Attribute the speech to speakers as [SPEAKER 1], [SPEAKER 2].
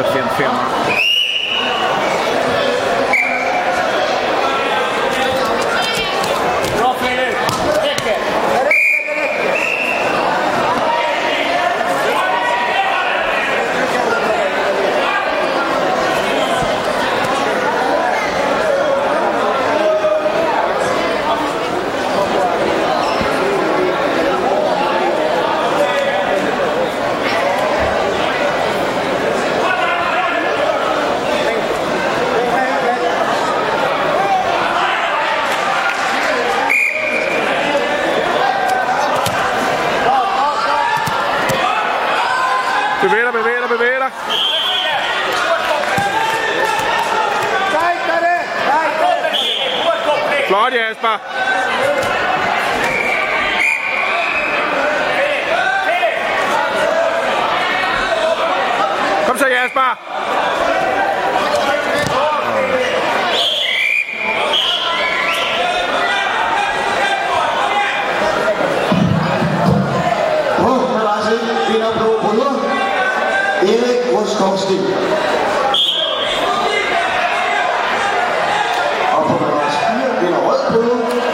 [SPEAKER 1] Gutfjell femma.
[SPEAKER 2] Bevæg dig, bevæg dig, bevæg dig. Flot, Jasper. Kom så, Jasper.
[SPEAKER 3] Erik Ruskowski. Og på Malarse 4 bliver rød bryder.